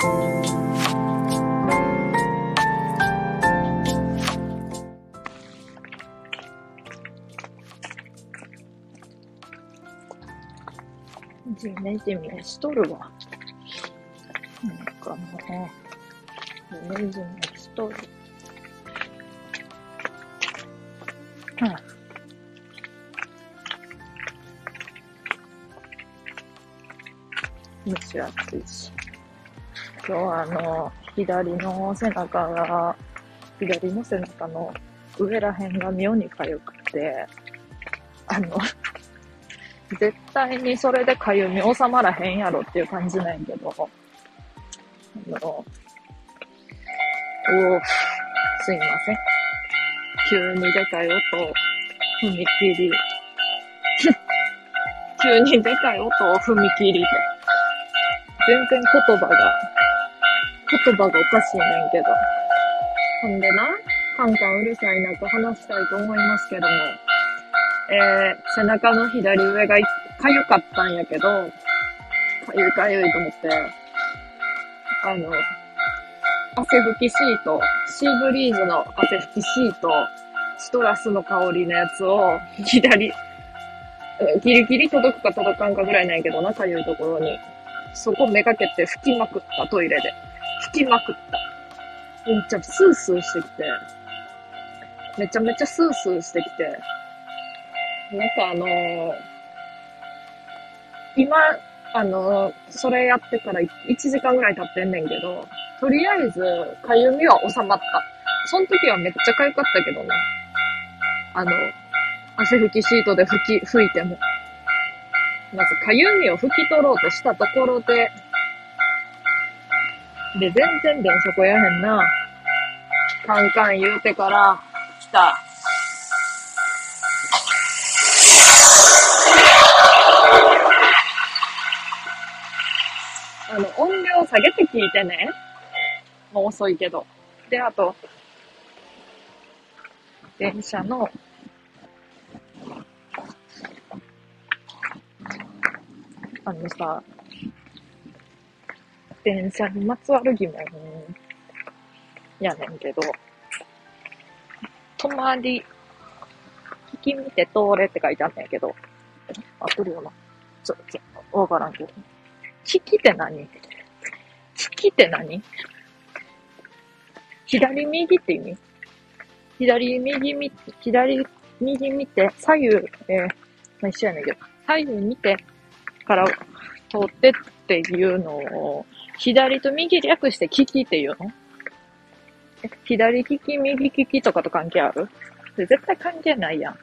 じめじめしとるわ。なんかもう、じめじめしとる。はあ蒸し暑いし。今日はあの、左の背中が、左の背中の上ら辺が妙に痒くて、あの、絶対にそれで痒み収まらへんやろっていう感じなんやけど、あの、おーすいません。急にでかい音、踏切。急にでかい音を踏切で。全然言葉が、言葉がおかしいねんけど。ほんでな、カンカンうるさい中話したいと思いますけども、えー、背中の左上がかゆかったんやけど、かゆいかゆいと思って、あの、汗拭きシート、シーブリーズの汗拭きシート、シトラスの香りのやつを、左、ギリギリ届くか届かんかぐらいなんやけどな、かゆいところに。そこめがけて拭きまくった、トイレで。きまくった。めっちゃスースーしてきて、めちゃめちゃスースーしてきて、なんかあのー、今、あのー、それやってから1時間ぐらい経ってんねんけど、とりあえず、かゆみは収まった。その時はめっちゃかゆかったけどな。あの、汗拭きシートで拭き、拭いても。まず、かゆみを拭き取ろうとしたところで、で、全然電飾やへんな。カンカン言うてから、来た。あの、音量下げて聞いてね。もう遅いけど。で、あと、電車の、あのさ、電車にまつわる疑問。やねんけど、止まり、聞き見て通れって書いてあんねんけど、あ、来るよな。ちょ、ちょ、わからんけど。聞きって何？聞きって何？左右って意味？左右見、左右見て、左右、えー、まあ、一緒やねんけど、左右見てから通ってっていうのを、左と右略して聞きっていうの？え左利き、右利きとかと関係ある？絶対関係ないやん。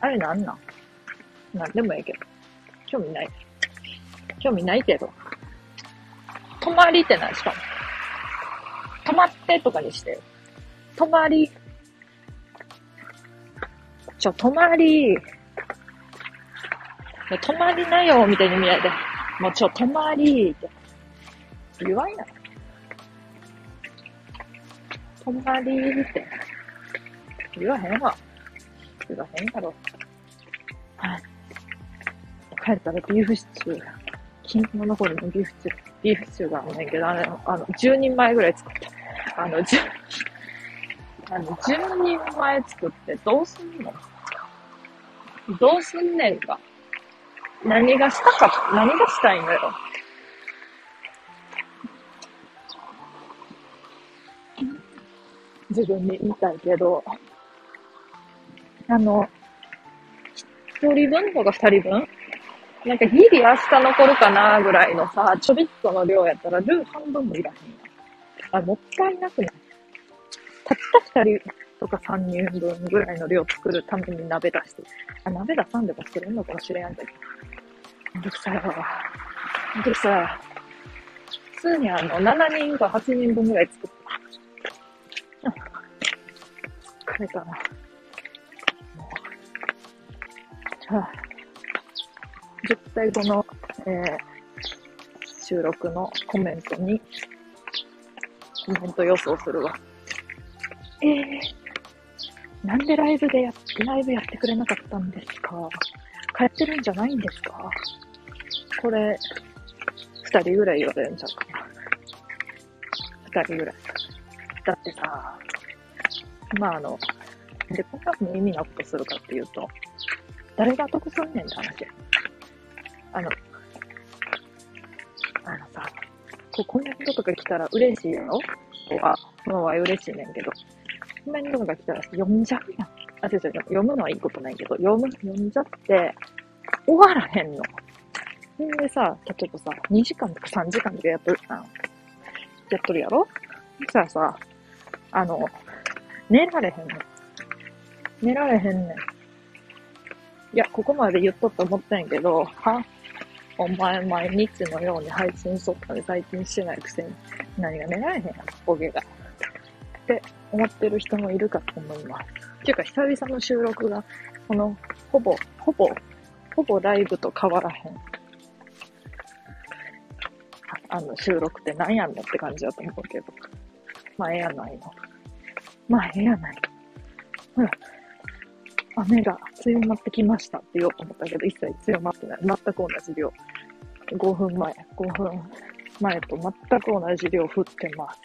あれなんなん？なんでもええけど。興味ない。興味ないけど。泊まりって何しかも。泊まってとかにして泊まり。ちょ、泊まり。泊まりなよ、みたいに見られて。もうちょ、泊まりって。言わんや泊まりって。言わへんわ。言わへんやろ。はい。帰ったらビーフシチュー。昨日の頃のビーフシチュー、ビーフシチューがあんねんけど、あの、あの、10人前ぐらい作った。あの、10、あの、10人前作ってどうすんのどうすんねんか。何がしたか、何がしたいのよ。自分で言いたいけど、あの、一人分とか二人分？なんかギリ明日残るかなぐらいのさ、ちょびっとの量やったらルー半分もいらへん。あ、もったいなくない？たった二人とか三人分ぐらいの量作るために鍋出して。あ、鍋出さんでも作れんのかもしれんけど。めんどくさいわ。めんどくさい。普通にあの、7人か8人分ぐらい作った。疲れたな。もう。はあ、絶対この、えー、収録のコメントに、コメント予想するわ。えー、なんでライブでや、ライブやってくれなかったんですか？帰ってるんじゃないんですか？これ、二人ぐらい言われるんちゃうかな。二人ぐらい。だってさ、まああの、で、こんな無意味なことするかっていうと、誰が得すんねんって話。あの、あのさ、こうコメントとか来たら嬉しいやろ？とは、まあ嬉しいねんけど、コメントとか来たら読んじゃうやん。あ、違う違う、読むのはいいことないけど、読む、読んじゃって、終わらへんの。んでさ、例えばさ、2時間とか3時間とかやっとる、あやっとるやろ？そしたらさ、あの、寝られへんの。寝られへんねん。いや、ここまで言っとって思ったんやけど、は？お前毎日のように配信しとったで最近してないくせに、何が寝られへんやん、ボケが。思ってる人もいるかと思います。っていうか、久々の収録が、この、ほぼ、ほぼ、ほぼライブと変わらへん。あの、収録って何やんのって感じだと思うけど。まあ、ええやないの。まあ、ええやない。ほら、雨が強まってきましたって言おうと思ったけど、一切強まってない。全く同じ量。5分前、5分前と全く同じ量降ってます。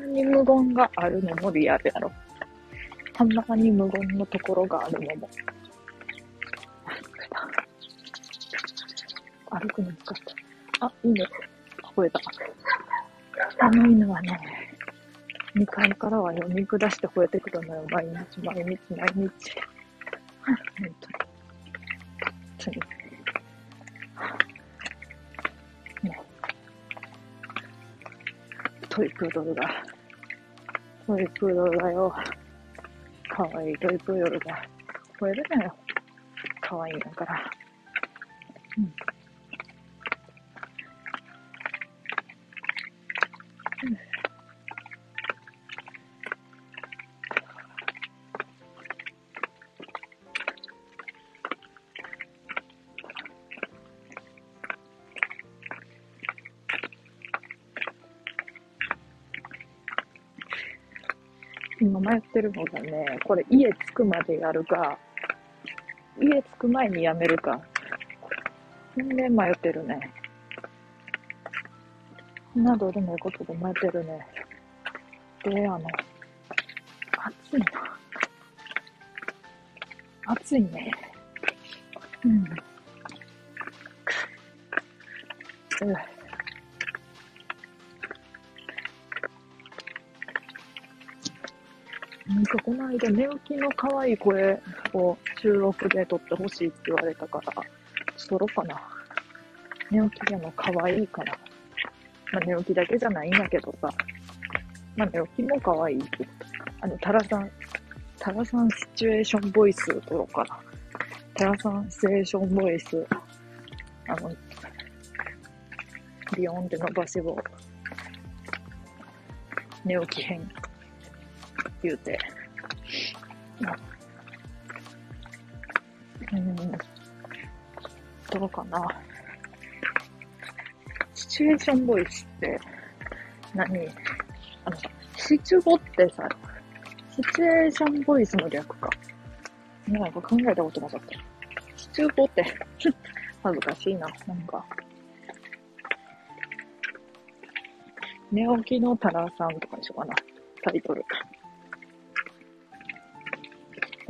たまに無言があるのもリアルやろ。たまに無言のところがあるのも。歩くの難しかった。あ、犬、吠えた。あの犬はね、2階からは読み下して吠えてくるのよ。毎日、毎日、毎日。本当に。本当に。トイプードルが、トイプードルだよ。かわいいトイプードルが、吠えるなよ。かわいいだから。うん。迷ってるのがね、これ家着くまでやるか、家着く前にやめるか。んで迷ってるね。などでもいいことで迷ってるね。で、あの、暑いな。暑いね。うん。うんなんか寝起きの可愛い声を収録で撮ってほしいって言われたから、撮ろうかな。寝起きでも可愛いから。まあ寝起きだけじゃないんだけどさ。まあ寝起きも可愛いけど。あの、タラさん、タラさんシチュエーションボイス撮ろうかな。タラさんシチュエーションボイス、あの、ビヨンって伸ばし棒。寝起き編。言うて。うん。どうかな。シチュエーションボイスって何、あの、シチュボってさ、シチュエーションボイスの略か。なんか考えたことなかった。シチュボって、恥ずかしいな、なんか。寝起きのタラさんとかにしようかな。タイトル。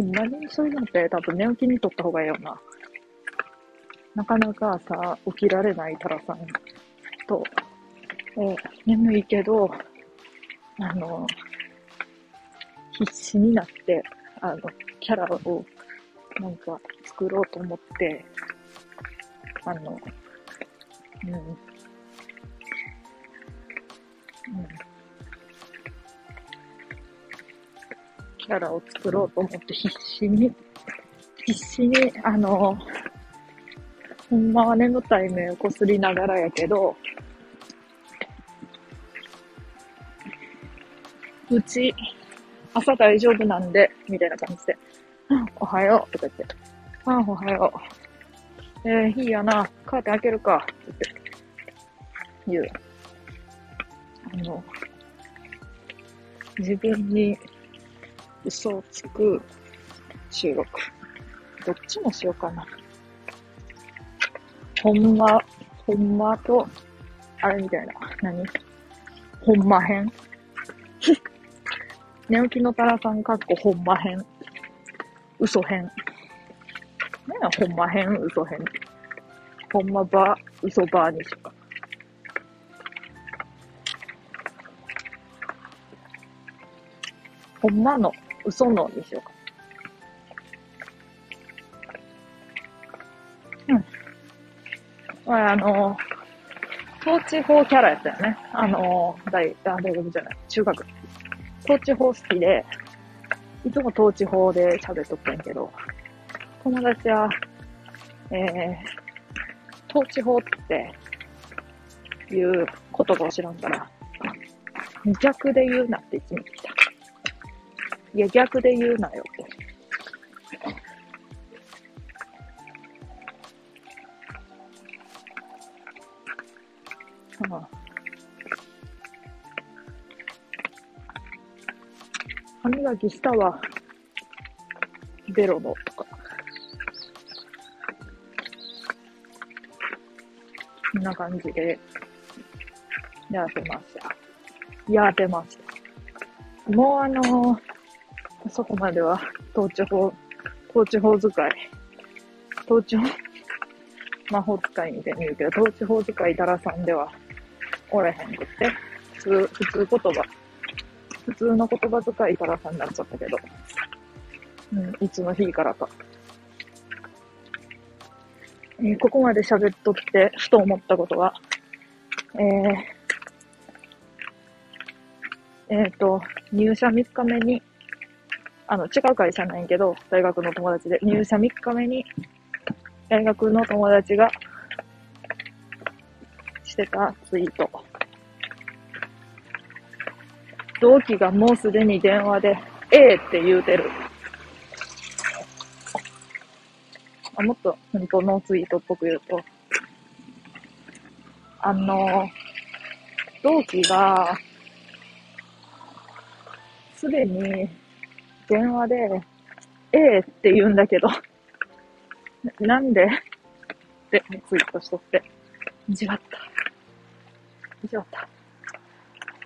ほんまにそういうのって多分寝起きにとった方がいいよな。なかなかさ、起きられないタラさんと、え眠いけど、あの、必死になって、あの、キャラをなんか作ろうと思って、あの、うん、キャラを作ろうと思って必死に、必死に、あの、ほんまは眠たい目をこすりながらやけど、うち、朝大丈夫なんで、みたいな感じで、おはよう、とか言って、ああ、おはよう。えー、いいやな、カーテン開けるか、って言う。あの、自分に嘘をつく収録。どっちもしようかな。ほんま、ほんまと、あれみたいな。何？ほんま編 寝起きのタラさんかっこほんま編。嘘編。何やほんま編、嘘編。ほんまば、嘘ばにしようか。ほんまの、嘘のにしようか？うん。あの、統治法キャラやったよね。あの、大、あ、大学じゃない、中学。統治法好きで、いつも統治法で喋っとったんやけど、友達は、えー、統治法っていう言葉を知らんから、逆で言うなっていつも。いや、逆で言うなよって。歯磨きしたわ。ベロのとか。こんな感じで、やってました。やってました。もうあのー、そこまでは、統治法、統治法使い、統治法、魔法使いみたいに言うけど、統治法使いだらさんではおれへんくって、普通、普通言葉、普通の言葉遣いだらさんになっちゃったけど、うん、いつの日からか。えー、ここまで喋っとって、ふと思ったことは、えー、えっ、ー、と、入社3日目に、あの、違う会社なんやけど、大学の友達で、入社3日目に、大学の友達がしてたツイート。同期がもうすでに電話で、ええって言うてる。あ、もっと、本当のツイートっぽく言うと、あの、同期が、すでに電話で、ええって言うんだけど、なんで？ってツイートしとって、意地悪った。意地悪った。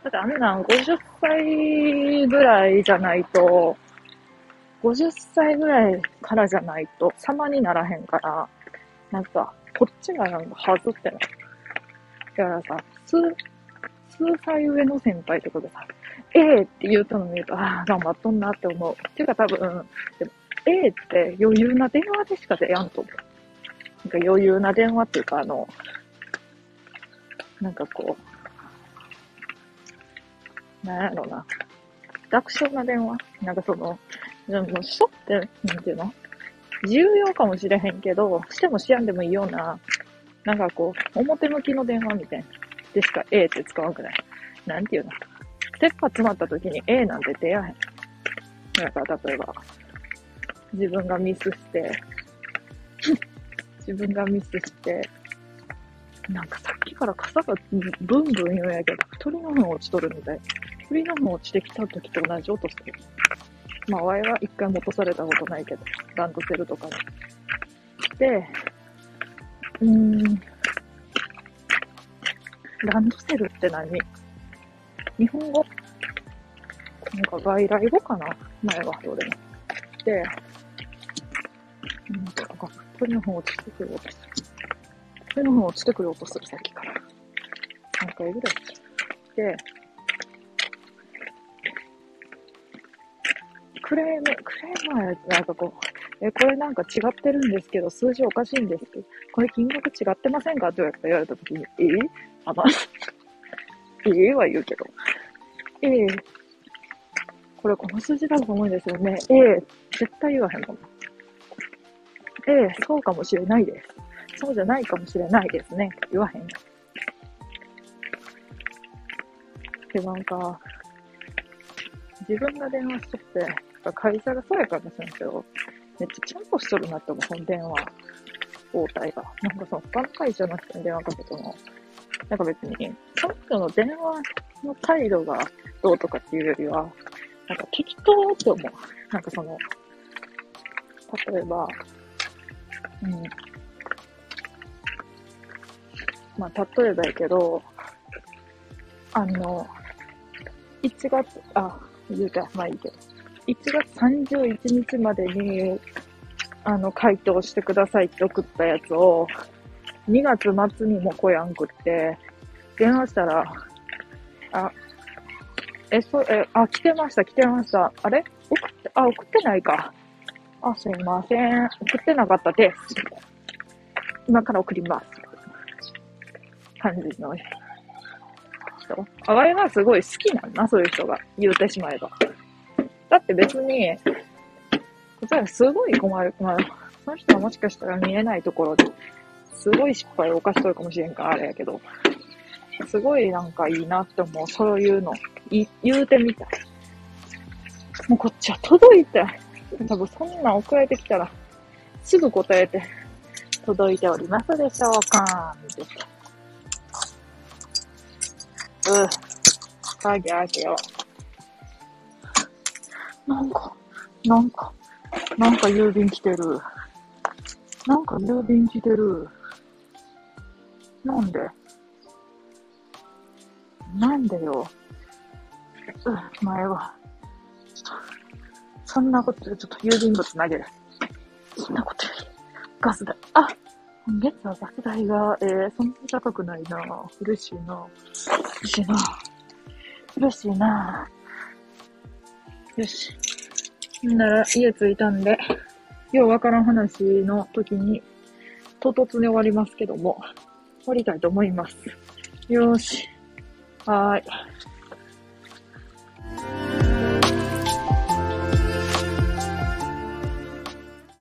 だってあんなん50歳ぐらいじゃないと、50歳ぐらいからじゃないと様にならへんから、なんか、こっちがなんかはずってな。だからさ、数、数歳上の先輩とかでさ、ええって言うとの見ると、ああ、頑張っとんなって思う。ていうか多分、でも、ええって余裕な電話でしか出やんと思う。なんか余裕な電話っていうか、あの、なんかこう、なんやろな。楽勝な電話なんかその、でも、しょって、なんていうの？重要かもしれへんけど、してもしやんでもいいような、なんかこう、表向きの電話みたいな。でしか A って使わなくない。なんていうの？切羽詰まった時に A なんて出やへん。だから例えば、自分がミスして、自分がミスして、なんかさっきから傘がブンブン言うんやけど、鳥の糞落ちとるみたい。鳥の糞落ちてきた時と同じ音してる。まあ、ワイは一回も落とされたことないけど、ランドセルとかに。で、うーん、ランドセルって何？日本語？なんか外来語かな？前は、どれも。で、なんか、鳥の方落ちてくる音する。鳥の方落ちてくる音する、さっきから。3回ぐらい？で、クレーム、クレームは、なんかこう、え、これなんか違ってるんですけど、数字おかしいんですけど、これ金額違ってませんか？って言われたときに、え？ー、あ、まあ、え？えは言うけど、ええ？これこの数字だと思うんですよね。ええ絶対言わへんもん。ええそうかもしれないです。そうじゃないかもしれないですね。言わへん。で、なんか、自分が電話しとって、会社がそうやからですんけど、めっちゃちゃんとしとるなって思う、その電話、応対が。なんかその他の会社の人に電話かけても、なんか別に、その人の電話の態度がどうとかっていうよりは、なんか適当って思う。なんかその、例えば、うん。まあ、例えばやけど、あの、1月、あ、言うた、まあいいけど、1月31日までに、あの、回答してくださいって送ったやつを、2月末にも来やんくって、電話したら、あ、え、そう、え、あ、来てました、来てました。あれ？送って、あ、送ってないか。あ、すいません。送ってなかったです。今から送ります。感じの人？あわれはすごい好きなんな、そういう人が。言うてしまえば。だって別に、すごい困る。まあ、その人はもしかしたら見えないところで、すごい失敗を犯しとるかもしれんからあれやけど、すごいなんかいいなって思う。そういうの、い言うてみたい。もうこっちは届いて、多分そんなん送られてきたら、すぐ答えて、届いておりますでしょうかみたいな。うん。鍵開けよう。なんか、なんか、なんか郵便来てる。なんか郵便来てる。なんで？なんでよ。うん、前は。そんなことでちょっと郵便物投げる。そんなことより、ガス代。あ今月はガス代が、えー、そんなに高くないな嬉しいな嬉しいな嬉しいなよし。んなら、家着いたんで、ようわからん話の時に、唐突に終わりますけども、終わりたいと思います。よーし。はい。